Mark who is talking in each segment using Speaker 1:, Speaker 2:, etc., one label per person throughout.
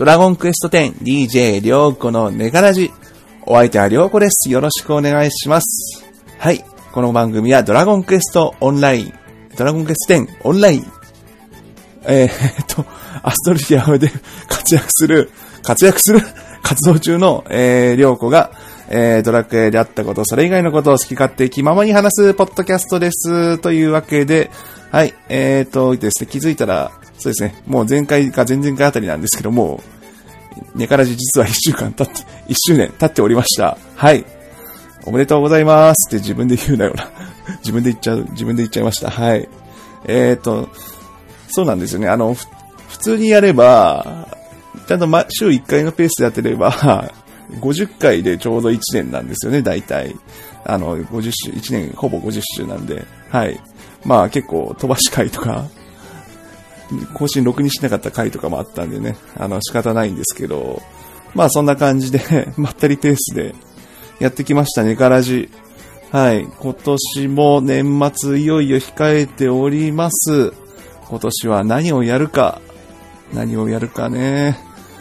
Speaker 1: ドラゴンクエスト 10DJ りょうこのネガラジ。お相手はりょうこです。よろしくお願いします。はい。この番組はドラゴンクエストオンライン、ドラゴンクエスト10オンライン、えー、っと、アストリアで活躍する、活躍する活動中の、えー、りょうこが、えー、ドラクエであったこと、それ以外のことを好き勝手気ままに話すポッドキャストです。というわけで、はい、えーとですね、気づいたら、そうですね、もう前回か前々回あたりなんですけども、寝からじ実は1週間経って、1周年経っておりました。はい。おめでとうございますって自分で言うなよな。自分で言っちゃう、自分で言っちゃいました。はい。えーと、そうなんですよね。あの、普通にやれば、ちゃんと、ま、週1回のペースでやってれば、50回でちょうど1年なんですよね、大体。あの、50週、1年ほぼ50週なんで、はい。まあ結構飛ばし回とか、更新ろくにしなかった回とかもあったんでね、あの仕方ないんですけど、まあそんな感じで まったりペースでやってきましたね、ガラジ。はい。今年も年末いよいよ控えております。今年は何をやるか、何をやるかね。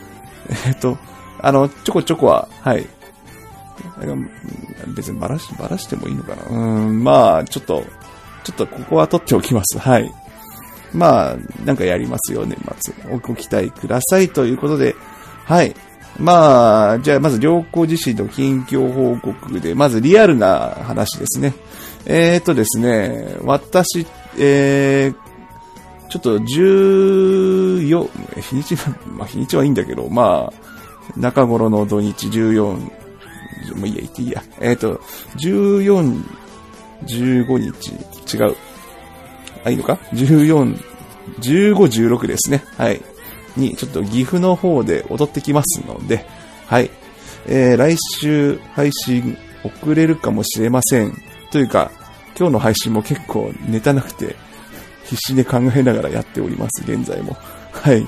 Speaker 1: えっ、と、あの、ちょこちょこは、はい。別にばらし、ばらしてもいいのかな。うん、まあ、ちょっと、ちょっとここは取っておきます。はい。まあ、なんかやりますよ、年末。おご期待くださいということで、はい。まあ、じゃあまず良子自身の近況報告で、まずリアルな話ですね。えー、っとですね、私、えー、ちょっと14、日にちは、まあ日にちはいいんだけど、まあ、中頃の土日14、もういいや、言っていいや。えっ、と、14、15日、違う。あ、いいのか ?14、15、16ですね。はい。に、ちょっと岐阜の方で踊ってきますので、はい。えー、来週配信遅れるかもしれません。というか、今日の配信も結構ネタなくて、必死で考えながらやっております、現在も。はい。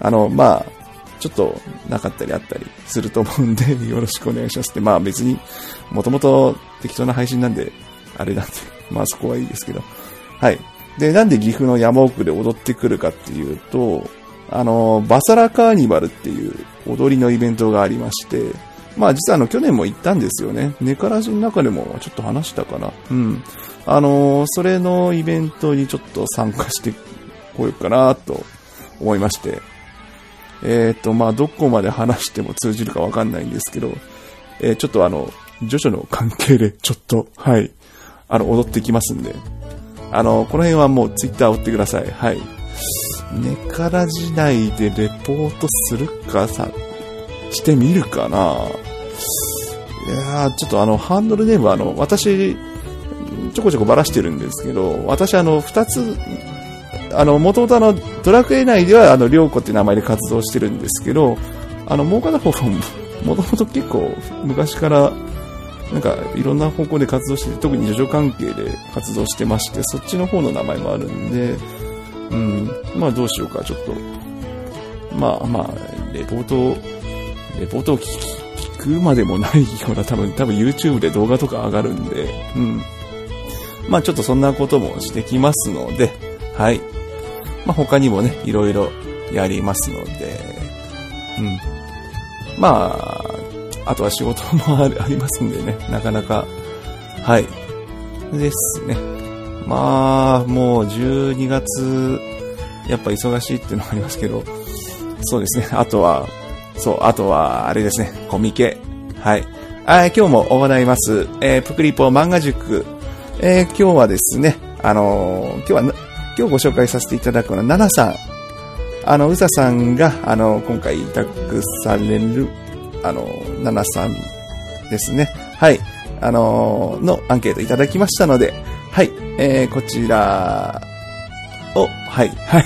Speaker 1: あの、まあ、ちょっとなかったりあったりすると思うんで、よろしくお願いしますって。まあ別に、もともと適当な配信なんで、あれなんで、まあそこはいいですけど。はい。で、なんで岐阜の山奥で踊ってくるかっていうと、あの、バサラカーニバルっていう踊りのイベントがありまして、まあ実はあの去年も行ったんですよね。ネカラジの中でもちょっと話したかな。うん。あの、それのイベントにちょっと参加してこようかなと思いまして。えっ、ー、と、まあ、どこまで話しても通じるかわかんないんですけど、えー、ちょっとあの、女女の関係で、ちょっと、はい、あの、踊ってきますんで、あの、この辺はもうツイッター追ってください。はい。ネカラ時代でレポートするかさ、してみるかないやー、ちょっとあの、ハンドルネームはあの、私、ちょこちょこばらしてるんですけど、私あの、二つ、あの、もともとあの、ドラクエ内では、あの、りょうこって名前で活動してるんですけど、あの、もう片方も、もともと結構、昔から、なんか、いろんな方向で活動して、特に叙々関係で活動してまして、そっちの方の名前もあるんで、うん、まあどうしようか、ちょっと。まあまあ、レポートを、レポートを聞くまでもないような、多分、多分 YouTube で動画とか上がるんで、うん。まあちょっとそんなこともしてきますので、はい。まあ、他にもね、いろいろやりますので、うん。まあ、あとは仕事もありますんでね、なかなか、はい。ですね。まあ、もう12月、やっぱ忙しいっていうのもありますけど、そうですね。あとは、そう、あとは、あれですね、コミケ。はい。はい、今日も行います、えー、プクリポ漫画塾。えー、今日はですね、あのー、今日は今日ご紹介させていただくのは、ナナさん。あの、うささんが、あの、今回委託される、あの、ナナさんですね。はい。あの、のアンケートいただきましたので、はい。えー、こちらを、はい、はい。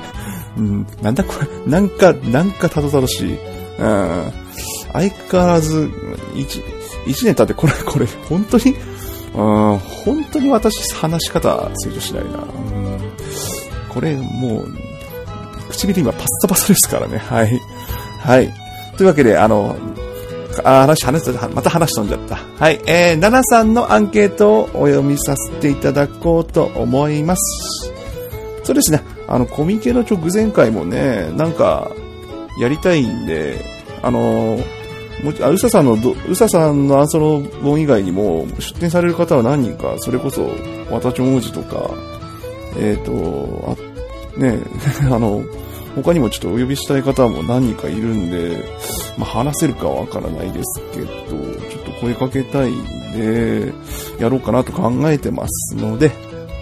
Speaker 1: うん、なんだこれ、なんか、なんかたどたどしい。うん。相変わらず、一、一年経ってこれ、これ、本当に、うん、本当に私、話し方、成長しないな。うんこれもう、唇今パッサパサですからね。はい。はい。というわけで、あの、あ話、話、また話飛んじゃった。はい。えー、ナナさんのアンケートをお読みさせていただこうと思います。そうですね。あの、コミケの直前回もね、なんか、やりたいんで、あのもあ、うささんの、うささんのアンソロ本以外にも、出展される方は何人か、それこそ、私王子とか、えっ、ー、と、あ、ね、あの、他にもちょっとお呼びしたい方も何人かいるんで、まあ、話せるかわからないですけど、ちょっと声かけたいんで、やろうかなと考えてますので、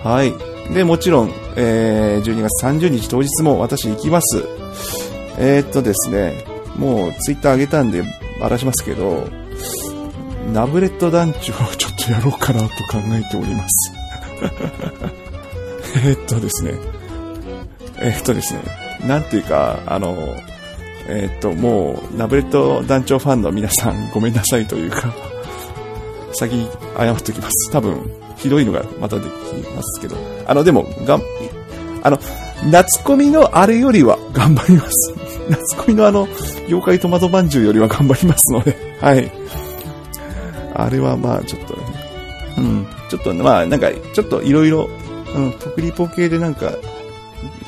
Speaker 1: はい。で、もちろん、えー、12月30日当日も私行きます。えー、っとですね、もうツイッター上げたんで、ばらしますけど、ナブレット団長をちょっとやろうかなと考えております。えっとですね、え、っとですね、なんていうか、あの、えー、っと、もう、ナブレット団長ファンの皆さん ごめんなさいというか、先に謝っておきます。多分、ひどいのがまたできますけど。あの、でも、がん、あの、夏コミのあれよりは頑張ります。夏コミのあの、妖怪トマトまんじゅうよりは頑張りますので、はい。あれはまあ、ちょっとね、うん、ちょっと、まあ、なんか、ちょっといろいろ、うん、特リポ系でなんか、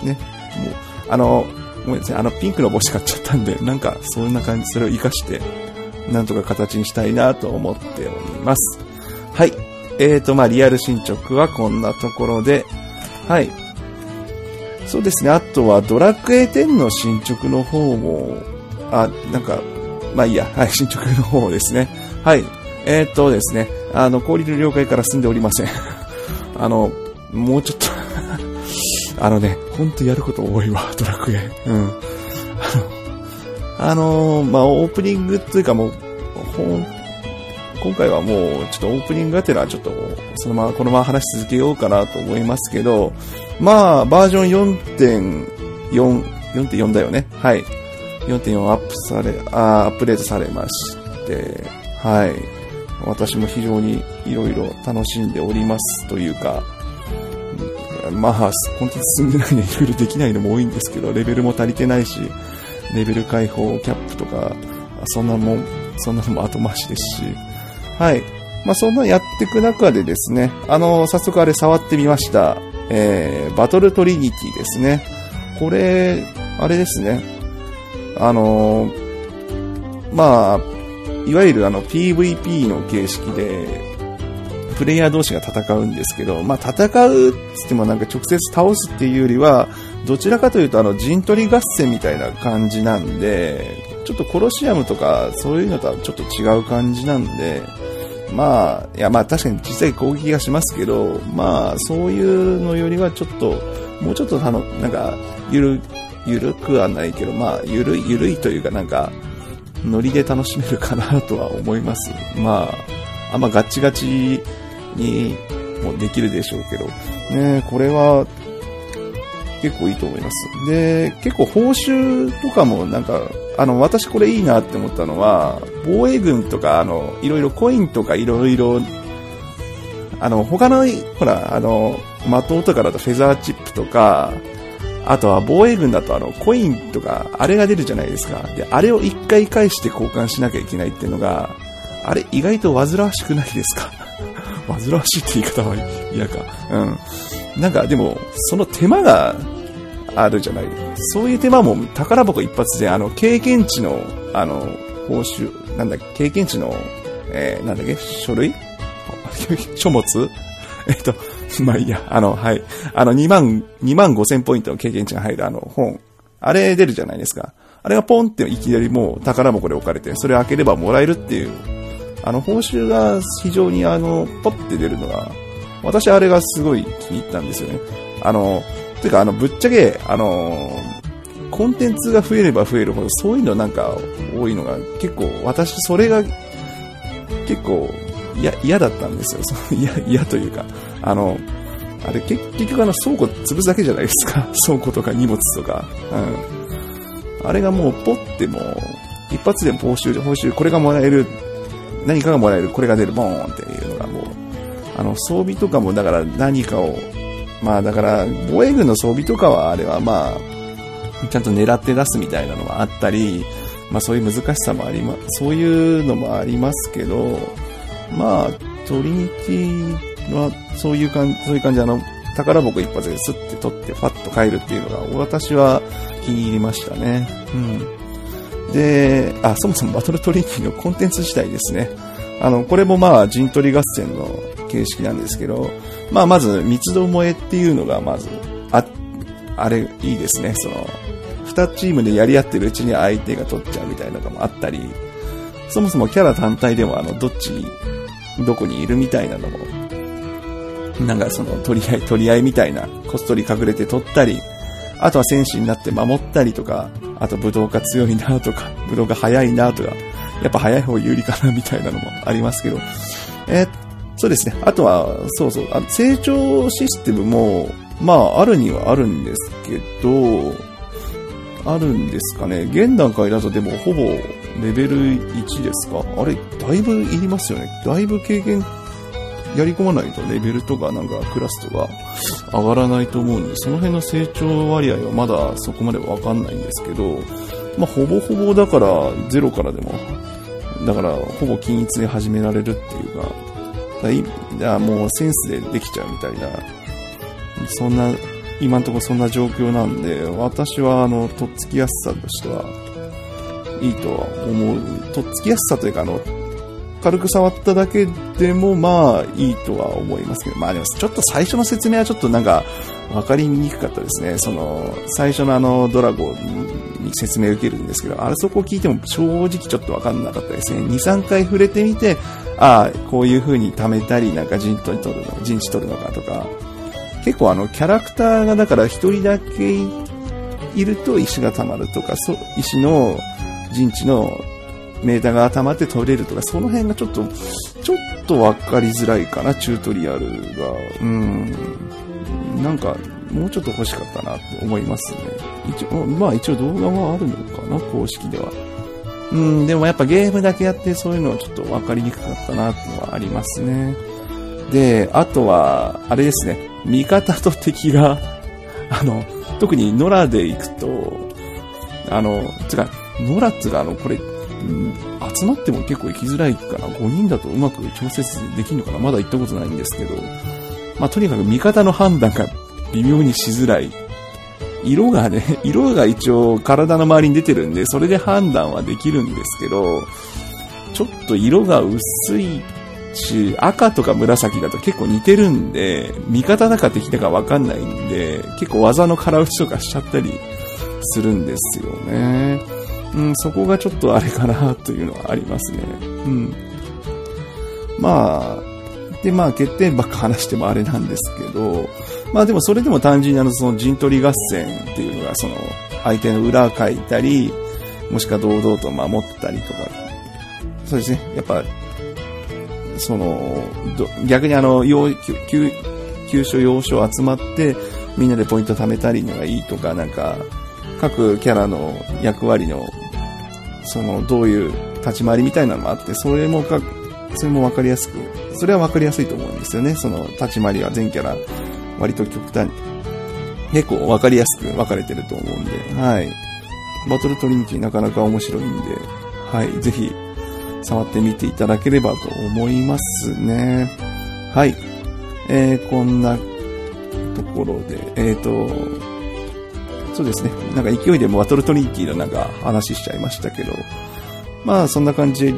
Speaker 1: ね、もう、あの、ごめんなさい、あの、ピンクの帽子買っちゃったんで、なんか、そんな感じ、それを活かして、なんとか形にしたいなと思っております。はい。えーと、まあ、リアル進捗はこんなところで、はい。そうですね。あとは、ドラクエ10の進捗の方も、あ、なんか、まあいいや。はい、進捗の方ですね。はい。えー、とですね。あの、氷の了解から進んでおりません。あの、もうちょっとあのね、ほんとやること多いわ、ドラクエ。うん。あの、まあ、オープニングというかもう、ほん今回はもう、ちょっとオープニングがてら、ちょっと、そのまま、このまま話し続けようかなと思いますけど、まあ、バージョン4.4、4.4だよね。はい。4.4アップされ、あアップデートされまして、はい。私も非常に色々楽しんでおりますというか、まあ、コンテンツ進んでないんでいろいろできないのも多いんですけど、レベルも足りてないし、レベル解放キャップとか、そんなもん、そんなのも後回しですし、はい。まあ、そんなやっていく中でですね、あの、早速あれ触ってみました。えー、バトルトリニティですね。これ、あれですね。あのまあ、いわゆるあの PVP の形式で、プレイヤー同士が戦うんですけど、まあ、戦うっつってもなんか直接倒すっていうよりは、どちらかというとあの陣取り合戦みたいな感じなんで、ちょっとコロシアムとかそういうのとはちょっと違う感じなんで、まあ、いやまあ確かに実際攻撃がしますけど、まあそういうのよりはちょっと、もうちょっとあの、なんか、ゆる、ゆるくはないけど、まあ、ゆる、ゆるいというかなんか、ノリで楽しめるかなとは思います。まあ、あんまガチガチにもできるでしょうけど、ね、これは結構いいと思います。で、結構報酬とかもなんか、あの、私これいいなって思ったのは、防衛軍とか、あの、いろいろコインとかいろいろ、あの、他の、ほら、あの、的とかだとフェザーチップとか、あとは防衛軍だとあの、コインとか、あれが出るじゃないですか。で、あれを一回返して交換しなきゃいけないっていうのが、あれ意外と煩わしくないですか？煩わしいって言い方は嫌か。うん。なんかでも、その手間があるじゃない。そういう手間も宝箱一発で、あの、経験値の、あの、報酬、なんだっけ、経験値の、えー、なんだっけ、書類？書物？えっと、まあいいや、あの、はい。あの、2万、2万5千ポイントの経験値が入るあの本。あれ出るじゃないですか。あれがポンっていきなりもう宝箱で置かれて、それ開ければもらえるっていうあの、報酬が非常にあの、ポッて出るのが、私あれがすごい気に入ったんですよね。あの、てかあの、ぶっちゃけ、あの、コンテンツが増えれば増えるほど、そういうのなんか多いのが、結構、私それが、結構、嫌、嫌だったんですよ。嫌、嫌というか、あの、あれ結局あの倉庫潰すだけじゃないですか。倉庫とか荷物とか。うん。あれがもうポッてもう、一発で報酬、報酬、これがもらえる何かがもらえる、これが出る、ボーンっていうのがもう、あの、装備とかも、だから何かを、まあだから、防衛軍の装備とかは、あれはまあ、ちゃんと狙って出すみたいなのはあったり、まあそういう難しさもありま、そういうのもありますけど、まあ、トリニティは、そういう感じ、そういう感じ、あの、宝箱一発でスッて取って、ファッと帰るっていうのが、私は気に入りましたね。うん。で、あ、そもそもバトルトリニティのコンテンツ自体ですね。あの、これもまあ、陣取り合戦の形式なんですけど、まあ、まず、密度萌えっていうのが、まず、あ、あれ、いいですね。その、二チームでやり合ってるうちに相手が取っちゃうみたいなのもあったり、そもそもキャラ単体でも、あの、どっち、どこにいるみたいなのも、なんかその、取り合い、取り合いみたいな、こっそり隠れて取ったり、あとは戦士になって守ったりとか、あと武道が強いなとか、武道が速いなとか、やっぱ速い方有利かなみたいなのもありますけど、えー、そうですね。あとは、そうそう、あ成長システムも、まあ、あるにはあるんですけど、あるんですかね。現段階だとでもほぼレベル1ですか？あれ、だいぶいりますよね。だいぶ経験やり込まないとレベルとかなんかクラスとか上がらないと思うんで、その辺の成長割合はまだそこまでわかんないんですけど、まあ、ほぼほぼだからゼロからでも、だからほぼ均一で始められるっていうか、だいやもうセンスでできちゃうみたいな、そんな、今んところそんな状況なんで、私はあの、とっつきやすさとしては、いいとは思う。とっつきやすさというか、あの、軽く触っただけでもまあいいとは思いますけど、まあでもちょっと最初の説明はちょっとなんか分かりにくかったですね。その、最初のあのドラゴンに説明を受けるんですけど、あれそこを聞いても正直ちょっと分かんなかったですね。2、3回触れてみて、ああ、こういう風に貯めたり、なんか陣取るの、陣地取るのかとか、結構あのキャラクターがだから1人だけいると石が溜まるとか、そ石の陣地のメーターが溜まって取れるとか、その辺がちょっと、ちょっとわかりづらいかな、チュートリアルが。うん。なんか、もうちょっと欲しかったなって思いますね。一応、まあ一応動画はあるのかな、公式では。うん、でもやっぱゲームだけやってそういうのはちょっとわかりにくかったなっていうのはありますね。で、あとは、あれですね、味方と敵が、あの、特に野良で行くと、あの、つか、野良っつが、あの、これ、集まっても結構行きづらいかな。5人だとうまく調節できるのかなまだ行ったことないんですけど。まあ、とにかく味方の判断が微妙にしづらい。色がね、色が一応体の周りに出てるんで、それで判断はできるんですけど、ちょっと色が薄いし、赤とか紫だと結構似てるんで、味方だか敵だかわかんないんで、結構技の空打ちとかしちゃったりするんですよね。うん、そこがちょっとあれかなというのはありますね。うん。まあ、で、まあ、欠点ばっか話してもあれなんですけど、まあでもそれでも単純にあの、その陣取り合戦っていうのが、その、相手の裏書いたり、もしくは堂々と守ったりとか、そうですね、やっぱ、その、逆にあの、要、急、急所要所集まって、みんなでポイント貯めたりのがいいとか、なんか、各キャラの役割のその、どういう立ち回りみたいなのもあって、それもか、それもわかりやすく、それはわかりやすいと思うんですよね。その、立ち回りは全キャラ、割と極端に、結構わかりやすく分かれてると思うんで、はい。バトルトリニティなかなか面白いんで、はい、ぜひ、触ってみていただければと思いますね。はい。えー、こんなところで、えっ、ー、と、そうですね。なんか勢いでもバトルトリニティのなんか話しちゃいましたけど、まあそんな感じ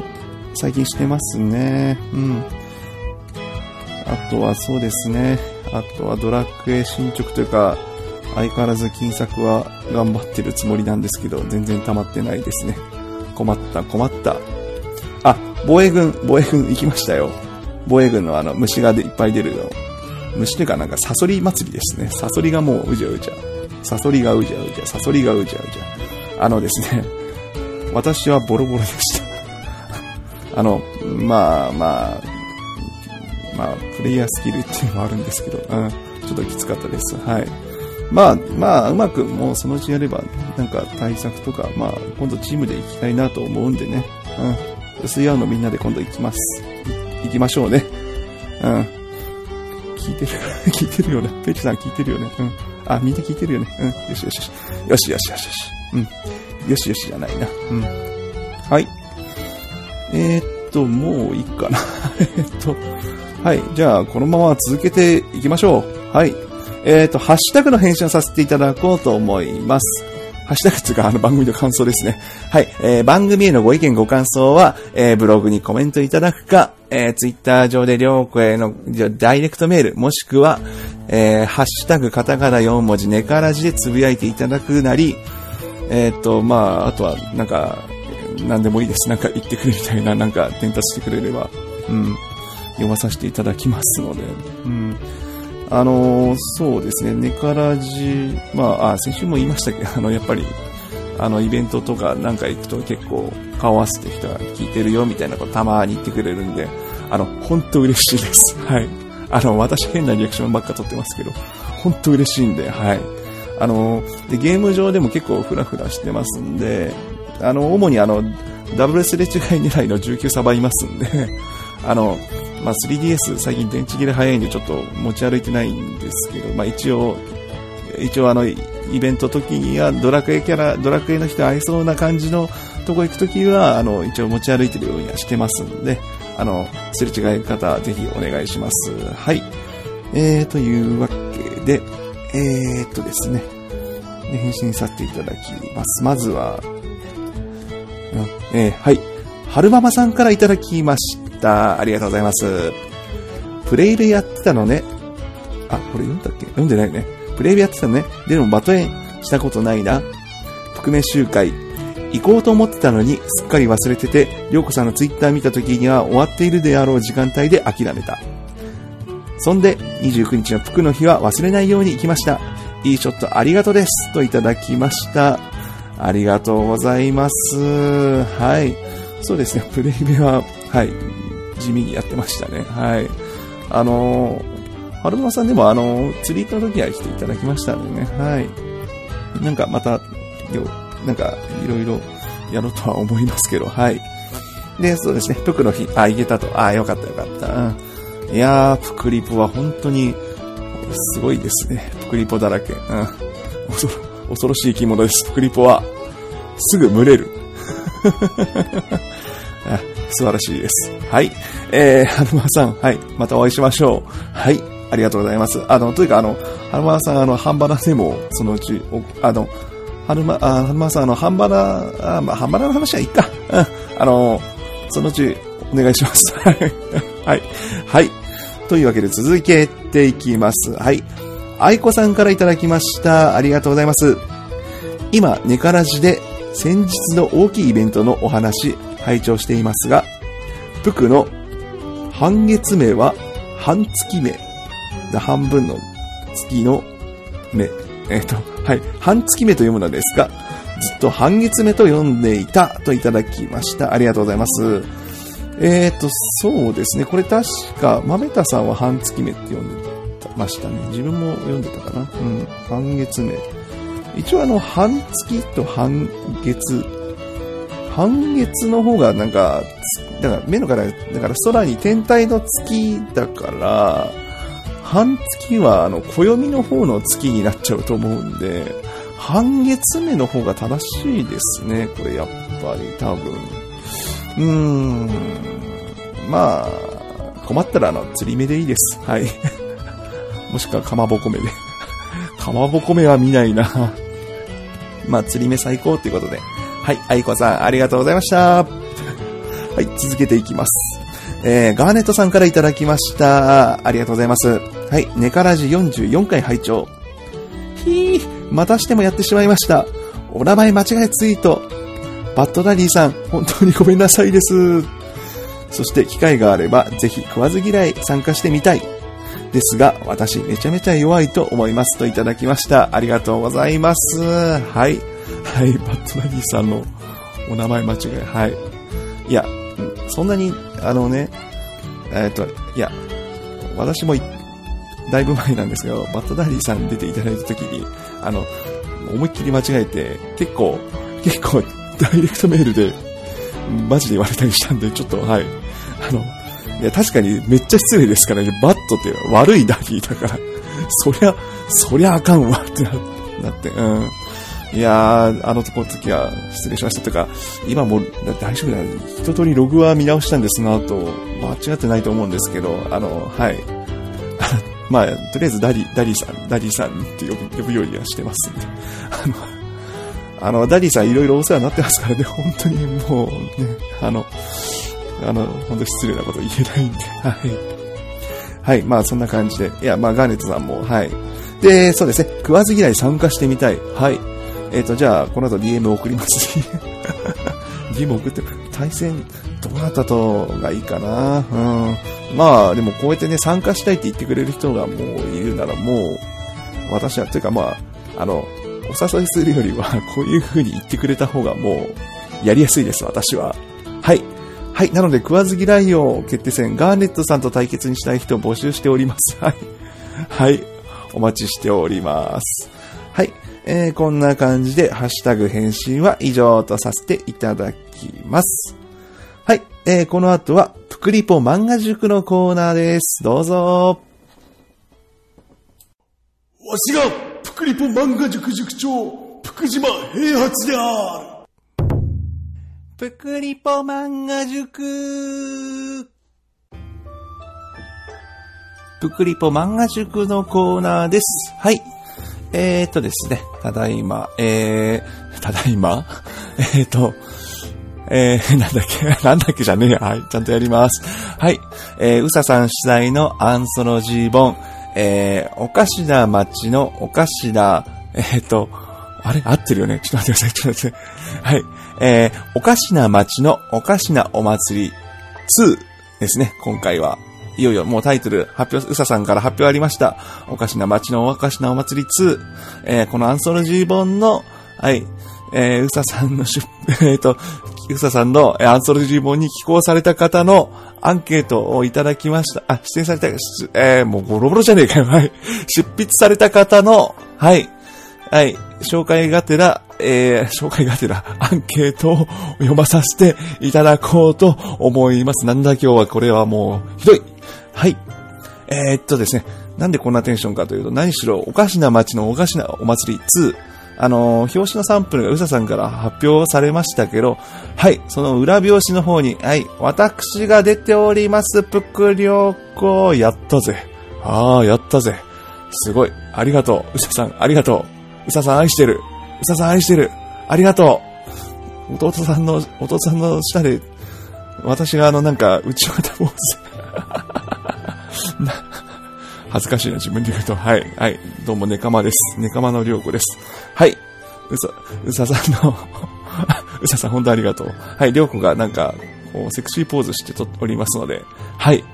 Speaker 1: 最近してますね。うん。あとはそうですね。あとはドラクエ進捗というか、相変わらず金策は頑張ってるつもりなんですけど、全然溜まってないですね。困った困った。あ、防衛軍、防衛軍行きましたよ。防衛軍のあの虫がいっぱい出るの。虫というかなんかサソリ祭りですね。サソリがもううじゃうじゃ。サソリがうじゃうじゃ、サソリがうじゃうじゃ。あのですね、私はボロボロでした。あの、まあまあ、まあ、プレイヤースキルっていうのもあるんですけど、うん、ちょっときつかったです。はい。まあ、まあ、うまくもうそのうちやれば、なんか対策とか、まあ、今度チームで行きたいなと思うんでね。うん。水曜のみんなで今度行きます。行きましょうね。うん。聞いてる、聞いてるよね。ペチさん聞いてるよね。うん。あ、みんな聞いてるよね。うん。よしよしよし。よしよしよしよし。うん。よしよしじゃないな。うん。はい。えー、っと、もういいかな。えっと、はい。じゃあ、このまま続けていきましょう。はい。えー、っと、ハッシュタグの返信をさせていただこうと思います。ハッシュタグというか、あの番組の感想ですね。はい。えー、番組へのご意見ご感想は、えー、ブログにコメントいただくか、えー、ツイッター上でりょうこへのダイレクトメール、もしくは、えー、ハッシュタグカタカナ4文字ネカラジでつぶやいていただくなり、えっ、と、まあ、あとは、なんか、何でもいいです。なんか言ってくれみたいな、なんか伝達してくれれば、うん、読まさせていただきますので、うん。あのー、そうですね、ネカラジ、まあ、あ、先週も言いましたけ？ど、あの、やっぱり、あの、イベントとかなんか行くと結構顔合わせて人が聞いてるよみたいなことたまに言ってくれるんで、あの、本当嬉しいです。はい。あの、私変なリアクションばっか撮ってますけど、本当嬉しいんで、はい。あの、で、ゲーム上でも結構フラフラしてますんで、あの、主にあの、ダブルスレ違い狙いの19サバいますんで、あの、まあ、3DS 最近電池切れ早いんでちょっと持ち歩いてないんですけど、まあ、一応、一応あの、イベント時にはドラクエキャラ、ドラクエの人合いそうな感じのとこ行く時は、あの、一応持ち歩いてるようにはしてますんで、あの、すれ違い方ぜひお願いします。はい。えー、というわけで、えー、っとですね。で、返信させていただきます。まずは、えー、はい。春ママさんからいただきました。ありがとうございます。プレイでやってたのね。あ、これ読んだっけ？読んでないね。プレイでやってたのね。でもバトエンしたことないな。覆面集会。行こうと思ってたのにすっかり忘れてて、りょうこさんのツイッター見た時には終わっているであろう時間帯で諦めた。そんで、29日の服の日は忘れないように行きました。いいショットありがとうです。といただきました。ありがとうございます。はい。そうですね、プレイベは、はい、地味にやってましたね。はい。あのー、春馬さんでもあの、釣り行った時は来ていただきましたんでね。はい。なんかまた、よ、なんか、いろいろやろうとは思いますけど、はい。で、そうですね、服の日、あ、行けたと。あ、よかったよかった。うん、いやー、プクリポは本当に、すごいですね。プクリポだらけ。うん。恐ろ、恐ろしい生き物です。プクリポは。すぐ群れる。素晴らしいです。はい。えー、はるまさん、はい。またお会いしましょう。はい。ありがとうございます。あの、というか、あの、はるまさん、あの、半ばなでも、そのうち、あの、はるま、あ、はるまさん、あの、半ばな、あ、まあ、半ばなの話はいいか。うん。あの、そのうち、お願いします。はい。はい。はい。というわけで続けていきます。はい。愛子さんからいただきました。ありがとうございます。今、ネカラジで先日の大きいイベントのお話、拝聴していますが、プクの半月目は半月目。半分の月の目。えっ、ー、と、はい。半月目と読むのですが、ずっと半月目と読んでいたといただきました。ありがとうございます。えっ、ー、と、そうですね。これ確か、豆田さんは半月目って読んでましたね。自分も読んでたかな。うん。半月目。一応あの、半月と半月。半月の方がなんか、だから目のから、だから空に天体の月だから、半月はあの、暦の方の月になっちゃうと思うんで、半月目の方が正しいですね。これやっぱり多分。うーん。まあ、困ったらあの、釣り目でいいです。はい。もしくはかまぼこ目で。かまぼこ目は見ないな。まあ、釣り目最高っていうことで。はい、愛子さん、ありがとうございました。はい、続けていきます。えー、ガーネットさんからいただきました。ありがとうございます。はい、ネカラジ44回拝聴ひー、またしてもやってしまいました。お名前間違えツイート。バッドダディさん、本当にごめんなさいです。そして機会があれば、ぜひ食わず嫌い参加してみたい。ですが、私めちゃめちゃ弱いと思いますといただきました。ありがとうございます。はい。はい、バッドナギーさんのお名前間違い。はい。いや、そんなに、あのね、えっ、と、いや、私もだいぶ前なんですけど、バッドダディさん出ていただいた時に、あの、思いっきり間違えて、結構、結構、ダイレクトメールで、マジで言われたりしたんで、ちょっと、はい。あの、いや、確かにめっちゃ失礼ですからね。 bad って悪いダディだから。そりゃ、そりゃあかんわってなって、うん。いやー、あのとこの時は失礼しましたとか、今も大丈夫だ。一通りログは見直したんですが、と、間違ってないと思うんですけど、あの、はい。まあ、とりあえずダディ、ダディさん、ダディさんって呼ぶ呼ぶようにはしてますんで。あの、あの、ダディさんいろいろお世話になってますからね、本当にもうね、あの、あの、本当失礼なこと言えないんで、はい。はい、まあそんな感じで。いや、まあガーネットさんも、はい。で、そうですね、食わず嫌い参加してみたい。はい。えっ、ー、と、じゃあ、この後 DM 送ります。DM 送って、対戦、どなたとがいいかな。うん。まあ、でもこうやってね、参加したいって言ってくれる人がもういるならもう、私は、というかまあ、あの、お誘いするよりは、こういう風に言ってくれた方がもう、やりやすいです、私は。はい。はい。なので、食わず嫌いを決定戦、ガーネットさんと対決にしたい人を募集しております。はい。はい。お待ちしております。はい。えー、こんな感じで、ハッシュタグ返信は以上とさせていただきます。はい。えー、この後は、プクリポ漫画塾のコーナーです。どうぞ。
Speaker 2: わしが、プクリポ漫画塾塾長、福島平八である。
Speaker 1: ぷくりぽ漫画塾。ぷくりぽ漫画塾のコーナーです。はい。えーとですね、ただいま、えー、ただいま？えーと、えー、なんだっけ、なんだっけじゃねえや。はい、ちゃんとやります。はい。えー、うささん主催のアンソロジー本、えー、おかしな街のおかしな、えーと、あれ？合ってるよね？ちょっと待ってください。ちょっと待って。はい。えー、おかしな街のおかしなお祭り2ですね、今回は。いよいよもうタイトル発表、うささんから発表ありました。おかしな街のおかしなお祭り2。えー、このアンソロジー本の、はい、えー、うささんの出、えっ、と、うささんのアンソロジー本に寄稿された方のアンケートをいただきました。あ、出演された、えー、もうボロボロじゃねえかよ。はい。執筆された方の、はい、はい、紹介がてら、えー、紹介がてら、アンケートを読まさせていただこうと思います。なんだ今日はこれはもう、ひどい。はい。えー、っとですね、なんでこんなテンションかというと、何しろ、おかしな街のおかしなお祭り2、あのー、表紙のサンプルがうささんから発表されましたけど、はい、その裏表紙の方に、はい、私が出ております、ぷくりょうこ、やったぜ。ああ、やったぜ。すごい。ありがとう。うささん、ありがとう。うささん愛してる。うささん愛してる。ありがとう。弟さんの、弟さんの下で、私があのなんか、内股坊主。恥ずかしいな、自分で言うと。はい。はい。どうも、ネカマです。ネカマのりょうこです。はい。うさ、うささんの うささん、本当ありがとう。はい。りょうこがなんか、こう、セクシーポーズしてとおりますので、はい。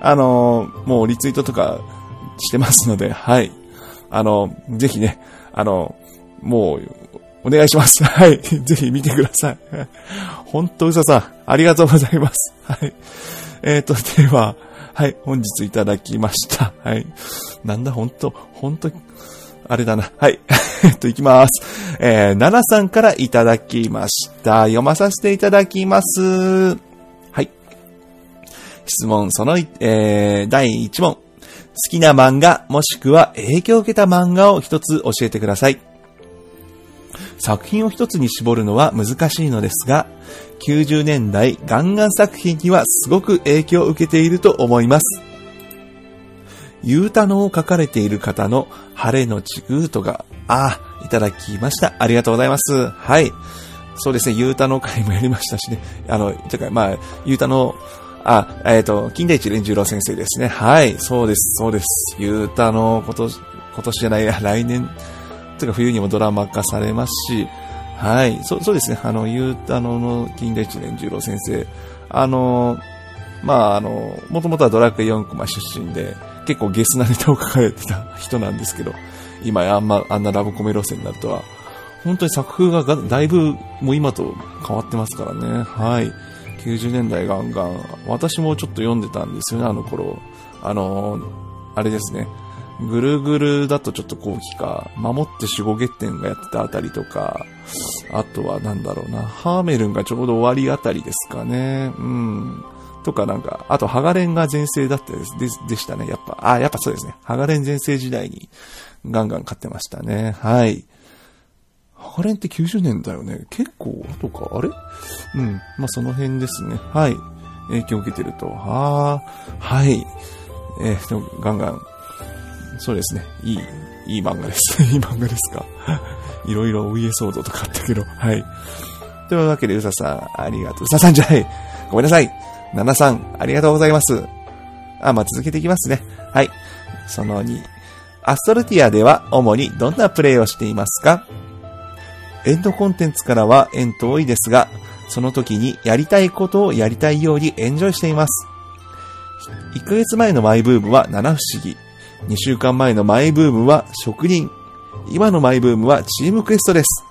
Speaker 1: あのー、もうリツイートとかしてますので、はい。あのー、ぜひね、あの、もう、お願いします。はい。ぜひ見てください。本当うささん、ありがとうございます。はい。えっ、ー、と、では、はい、本日いただきました。はい。なんだ、本当本当あれだな。はい。えっと、いきます。えー、奈々さんからいただきました。読まさせていただきます。はい。質問その、えー、第1問。好きな漫画、もしくは影響を受けた漫画を一つ教えてください。作品を一つに絞るのは難しいのですが、90年代ガンガン作品にはすごく影響を受けていると思います。ゆうたのを書かれている方の晴れのちぐーとか、ああ、いただきました。ありがとうございます。はい。そうですね、ゆうたの会もやりましたしね。あの、てか、まあ、ゆうたのあ、えっ、ー、と、金田一連十郎先生ですね。はい、そうです、そうです。ゆうたの今年、今年じゃないや、来年、とか冬にもドラマ化されますし、はい、そそうですね、あの、ゆうたのの金田一連十郎先生、あの、まあ、あの、もともとはドラクエ4コマ出身で、結構ゲスなネタを書かれてた人なんですけど、今あんま、あんなラブコメ路線になるとは、本当に作風がだいぶもう今と変わってますからね。はい。90年代ガンガン、私もちょっと読んでたんですよね、あの頃。あのあれですね。ぐるぐるだとちょっと後期か、守って守護月点がやってたあたりとか、あとはなんだろうな、ハーメルンがちょうど終わりあたりですかね。うん。とかなんか、あとハガレンが前世だったですでしたね。やっぱ、あ、やっぱそうですね。ハガレン前世時代にガンガン買ってましたね。はい。ハガレンって90年だよね。結構後か、あれ？うん。まあ、その辺ですね。はい。影響を受けてると。はあ、はい。えー、と、ガンガン。そうですね。いい、いい漫画です。いい漫画ですか。いろいろお家騒動とかあったけど、はい。というわけで、うささん、ありがとう。うささんじゃない。ごめんなさい。ななさん、ありがとうございます。あ、まあ、続けていきますね。はい。その2。アストルティアでは主にどんなプレイをしていますか？エンドコンテンツからは遠遠いですが、その時にやりたいことをやりたいようにエンジョイしています。1ヶ月前のマイブームは七不思議。2週間前のマイブームは職人。今のマイブームはチームクエストです。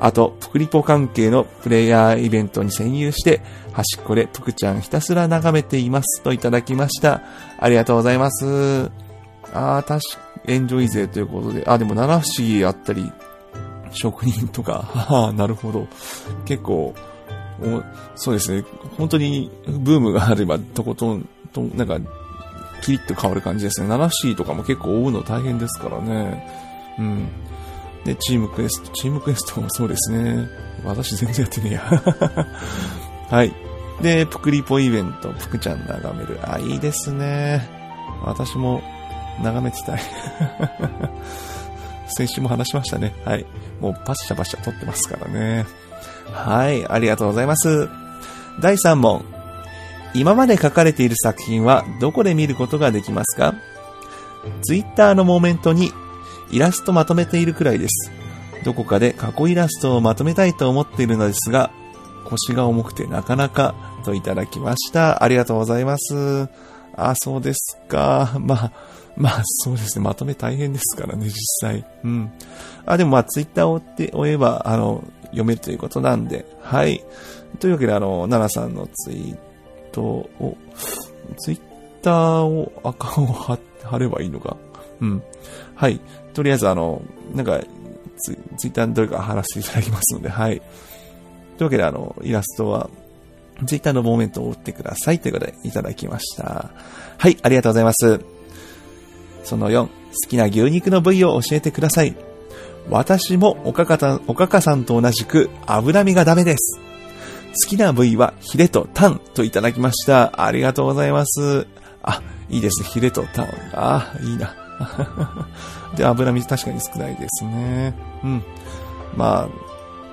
Speaker 1: あと、プクリポ関係のプレイヤーイベントに潜入して、端っこでプクちゃんひたすら眺めていますといただきました。ありがとうございます。あー、確か、エンジョイ勢ということで、あ、でも七不思議あったり、職人とか、はは、なるほど。結構、そうですね。本当にブームがあれば、とことん、と、なんか、キリッと変わる感じですね。7 C とかも結構追うの大変ですからね。うん。で、チームクエスト、チームクエストもそうですね。私全然やってねえや。はい。で、プクリポイベント、プクちゃん眺める。あ、いいですね。私も眺めてたい。先週も話しましたね。はい。もうパシャパシャ撮ってますからね。はい、ありがとうございます。第3問。今まで書かれている作品はどこで見ることができますか ?Twitter のモーメントにイラストまとめているくらいです。どこかで過去イラストをまとめたいと思っているのですが、腰が重くてなかなかといただきました。ありがとうございます。あ、そうですか。まあ、まあそうですね。まとめ大変ですからね、実際。うん。あ、でもまあツイッターを追って追えば、あの、読めるということなんで、はい。というわけで、あの、奈々さんのツイートを、ツイッターを、アカウントを貼ればいいのか？うん。はい。とりあえず、あの、なんか、ツツイッターにどれか貼らせていただきますので、はい。というわけで、あの、イラストは、ツイッターのモーメントを打ってくださいということでいただきました。はい、ありがとうございます。その4、好きな牛肉の部位を教えてください。私もおかかたおかかさんと同じく脂身がダメです。好きな部位はヒレとタンといただきました。ありがとうございます。あ、いいですね。ヒレとタン。あ、いいな。で、脂身確かに少ないですね。うん。まあ、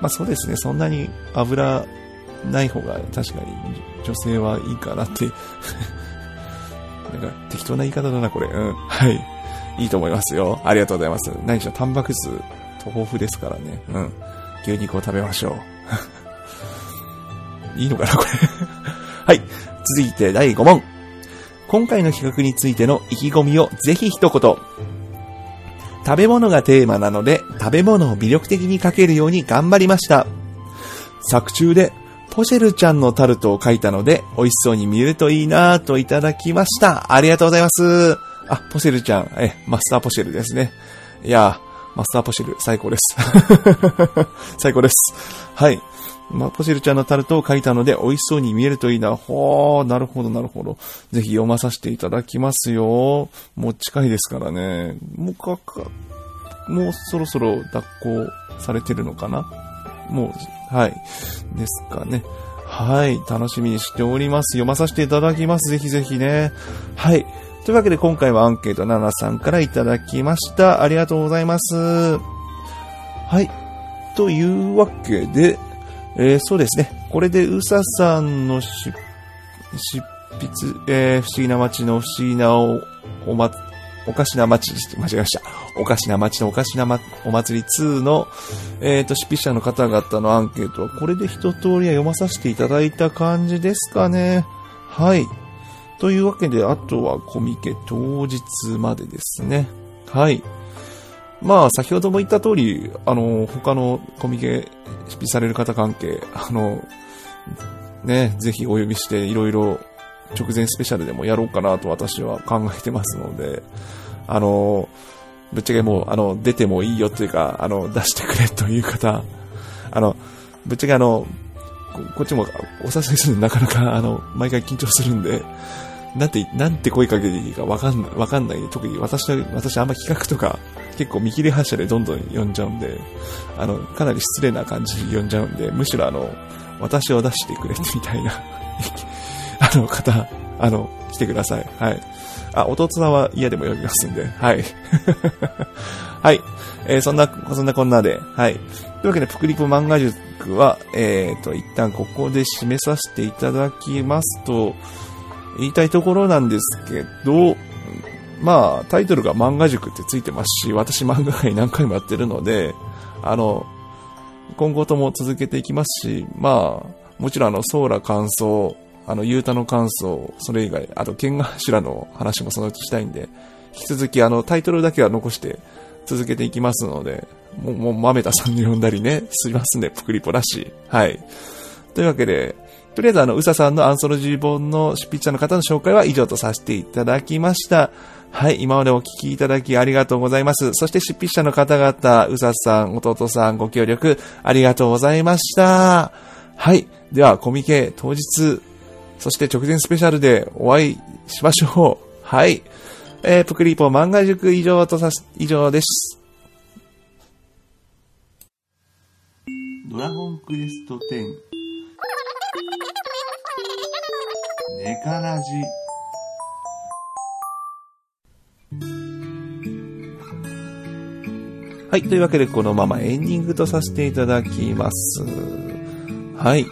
Speaker 1: まあそうですね。そんなに油ない方が確かに女性はいいかなって なんか適当な言い方だな、これ。うん。はい。いいと思いますよ。ありがとうございます。何しろタンパク質豊富ですからね。うん。牛肉を食べましょう。いいのかな、これはい。続いて第5問。今回の企画についての意気込みをぜひ一言。食べ物がテーマなので、食べ物を魅力的に書けるように頑張りました。作中で、ポシェルちゃんのタルトを書いたので、美味しそうに見えるといいなぁといただきました。ありがとうございます。あ、ポシェルちゃん、え、マスターポシェルですね。いやマスターポシェル、最高です。最高です。はい。まあ、ポシルちゃんのタルトを書いたので、美味しそうに見えるといいな。ほー、なるほど、なるほど。ぜひ読まさせていただきますよ。もう近いですからね。もうかか、もうそろそろ脱行されてるのかなもう、はい。ですかね。はい。楽しみにしております。読まさせていただきます。ぜひぜひね。はい。というわけで今回はアンケート7さんからいただきました。ありがとうございます。はい。というわけで、えー、そうですね。これでうささんの執筆、えー、不思議な街の不思議なお、おま、おかしな街、間違えました。おかしな街のおかしな、ま、お祭り2の、えっ、ー、と、執筆者の方々のアンケートは、これで一通りは読まさせていただいた感じですかね。はい。というわけで、あとはコミケ当日までですね。はい。まあ、先ほども言った通り、あの、他のコミケ執筆される方関係、あの、ね、ぜひお呼びしていろいろ直前スペシャルでもやろうかなと私は考えてますので、あの、ぶっちゃけもう、あの、出てもいいよというか、あの、出してくれという方、あの、ぶっちゃけあの、こっちもお誘いするのなかなか、あの、毎回緊張するんで、なんて、なんて声かけていいかわかんない、わかんない。特に私の、私あんま企画とか、結構見切り発車でどんどん呼んじゃうんで、あの、かなり失礼な感じで呼んじゃうんで、むしろあの、私を出してくれてみたいな、あの方、あの、来てください。はい。あ、弟さんは嫌でも読みますんで、はい。はい。えー、そんな、そんなこんなで、はい。というわけで、プクリポ漫画塾は、えっ、ー、と、一旦ここで締めさせていただきますと、言いたいところなんですけど、まあ、タイトルが漫画塾ってついてますし、私漫画界何回もやってるので、あの、今後とも続けていきますし、まあ、もちろんあの、ソーラ感想、あの、ユータの感想、それ以外、あと、剣頭の話もそのうちしたいんで、引き続きあの、タイトルだけは残して続けていきますので、もう、もう、豆田さんに呼んだりね、すいますね、プクリポらし。はい。というわけで、とりあえずあの、うささんのアンソロジー本の執筆者の方の紹介は以上とさせていただきました。はい、今までお聞きいただきありがとうございます。そして執筆者の方々、うささん、弟さん、ご協力ありがとうございました。はい、では、コミケ当日、そして直前スペシャルでお会いしましょう。はい。えー、プクリポ漫画塾以上とさす、以上です。ドラゴンクエスト10ネカラジはい。というわけで、このままエンディングとさせていただきます。はい。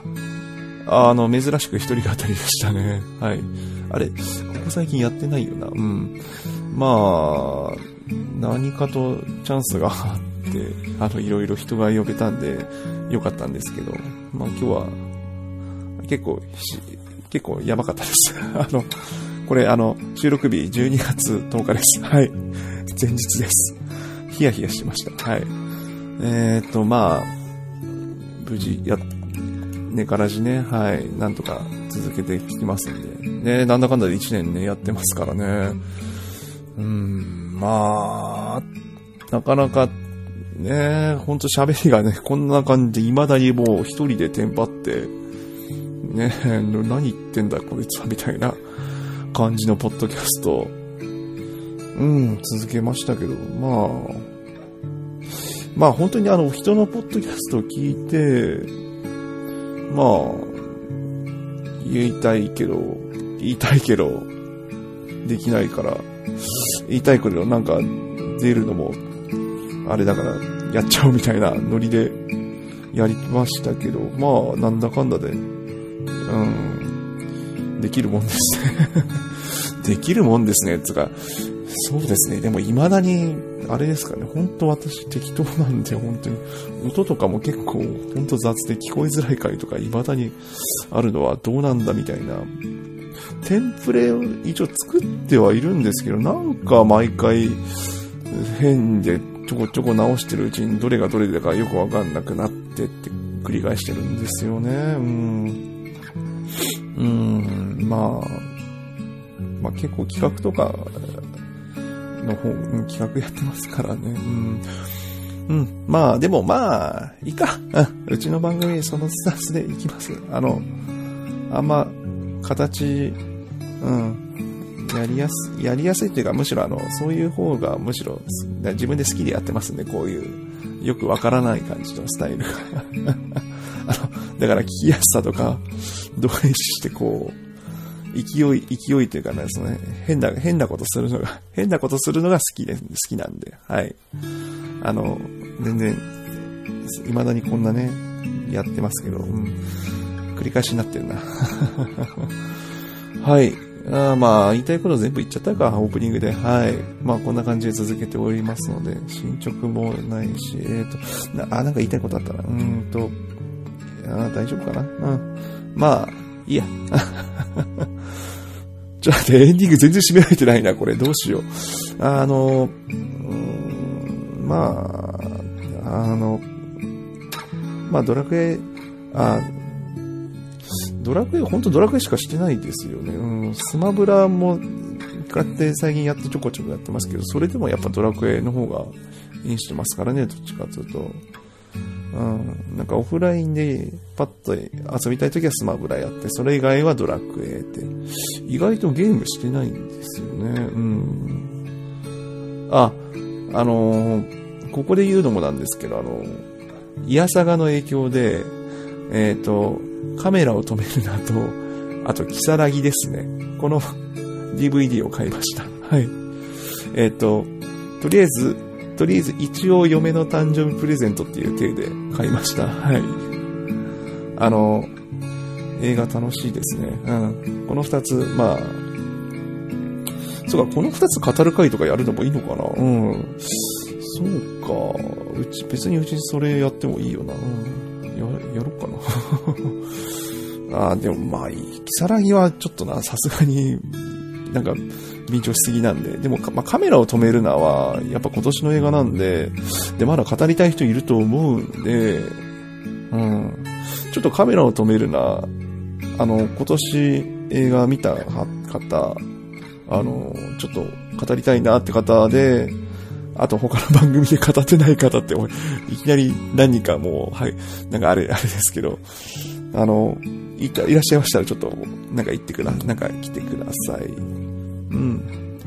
Speaker 1: あの、珍しく一人語りでしたね。はい。あれ、ここ最近やってないよな。うん。まあ、何かとチャンスがあって、あの、いろいろ人が呼べたんで、よかったんですけど、まあ今日は、結構、結構やばかったです。あの、これ、あの、収録日12月10日です。はい。前日です。ヒヤヒヤしました。はい。えー、っと、まあ、無事、や、ねからじね、はい、なんとか続けてきますんで。ね、なんだかんだで1年ね、やってますからね。うん、まあ、なかなか、ね、ほんと喋りがね、こんな感じで未だにもう一人でテンパって、ね、何言ってんだこいつはみたいな感じのポッドキャスト。うん、続けましたけど、まあ、まあ本当にあの人のポッドキャストを聞いて、まあ、言いたいけど、言いたいけど、できないから、言いたいけどなんか出るのも、あれだからやっちゃうみたいなノリでやりましたけど、まあなんだかんだで、うん、できるもんですね できるもんですね、つか、そうですね。でも未だに、あれですかね、本当私適当なんで、本当に。音とかも結構、本当雑で聞こえづらい回とか未だにあるのはどうなんだみたいな。テンプレを一応作ってはいるんですけど、なんか毎回変でちょこちょこ直してるうちにどれがどれだかよくわかんなくなってって繰り返してるんですよね。うん。うん、まあ、まあ結構企画とかの方、企画やってますからね。うん。うん。まあ、でもまあ、いいか。う。ちの番組、そのスタンスでいきます。あの、あんま、形、うん。やりやすい、やりやすいというか、むしろあの、そういう方がむしろ、自分で好きでやってますんで、こういう、よくわからない感じのスタイルが。あの、だから聞きやすさとか、同意してこう、勢い、勢いというかね、そのね、変な、変なことするのが、変なことするのが好きで、好きなんで、はい。あの、全然、未だにこんなね、やってますけど、うん、繰り返しになってるな。はい。あまあ、言いたいこと全部言っちゃったか、オープニングで。はい。まあ、こんな感じで続けておりますので、進捗もないし、えっ、ー、と、あ、なんか言いたいことあったら、うんと、あ大丈夫かな？うん。まあ、いいや。ちょっと待って、エンディング全然締められてないな、これ。どうしよう。あの、うんまあ、あの、まあ、ドラクエ、あ、ドラクエ、ほんとドラクエしかしてないですよね。うん、スマブラも、買って最近やってちょこちょこやってますけど、それでもやっぱドラクエの方がインしてますからね、どっちかというと。うん、なんかオフラインでパッと遊びたい時はスマブラやって、それ以外はドラクエって、意外とゲームしてないんですよね。うん。あ、あのー、ここで言うのもなんですけど、あのー、イヤサガの影響で、えっ、ー、と、カメラを止めるなと、あと、キサラギですね。この DVD を買いました。はい。えっ、と、とりあえず、とりあえず一応嫁の誕生日プレゼントっていう体で買いました。はい。あの、映画楽しいですね。うん。この二つ、まあ、そうか、この二つ語る回とかやるのもいいのかなうん。そうか。うち、別にうちそれやってもいいよな。うん。や、やろうかな。ああ、でもまあ、いい。キサラギはちょっとな、さすがに、なんか、緊張しすぎなんで。でも、まあ、カメラを止めるのは、やっぱ今年の映画なんで、で、まだ語りたい人いると思うんで、うん。ちょっとカメラを止めるな、あの、今年映画見た方、あの、ちょっと語りたいなって方で、あと他の番組で語ってない方って、いきなり何人かもう、はい、なんかあれ、あれですけど、あの、いらっしゃいましたらちょっと、なんか言ってくだ、なんか来てください。うん。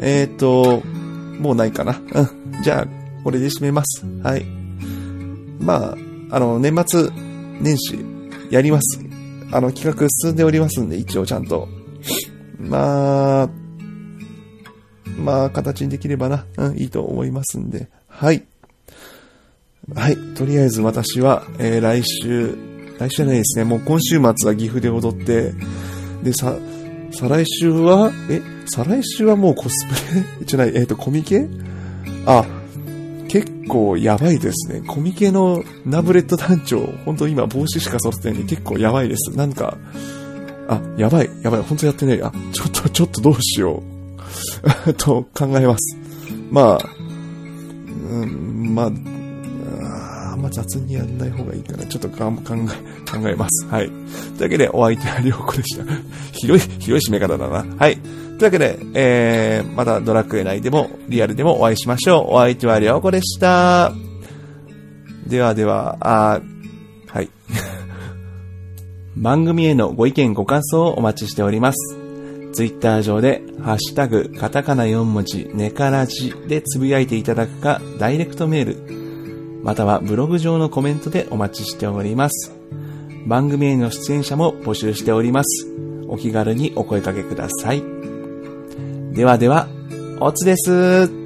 Speaker 1: えっ、ー、と、もうないかな。うん。じゃあ、これで締めます。はい。まあ、あの、年末年始やります。あの、企画進んでおりますんで、一応ちゃんと。まあ、まあ、形にできればな、うん、いいと思いますんで。はい。はい。とりあえず私は、えー、来週、来週じゃないですね。もう今週末は岐阜で踊って、で、さ、再来週は、え、再来週はもうコスプレ？じゃない、えっ、ー、と、コミケ？あ、結構やばいですね。コミケのナブレット団長、本当今帽子しか揃ってないんで結構やばいです。なんか、あ、やばい、やばい、本当やってねえ。あ、ちょっと、ちょっとどうしよう。と考えます。まあ、うん、まあ、ま雑にやんない方がいいかな。ちょっと考え、考えます。はい。というわけで、お相手はりょうこでした。広い、広い締め方だな。はい。というわけで、えー、またドラクエ内でも、リアルでもお会いしましょう。お相手はりょうこでした。ではでは、あはい。番組へのご意見ご感想をお待ちしております。ツイッター上で、ハッシュタグ、カタカナ4文字、ネカラジでつぶやいていただくか、ダイレクトメール、またはブログ上のコメントでお待ちしております。番組への出演者も募集しております。お気軽にお声掛けください。ではでは、おつです。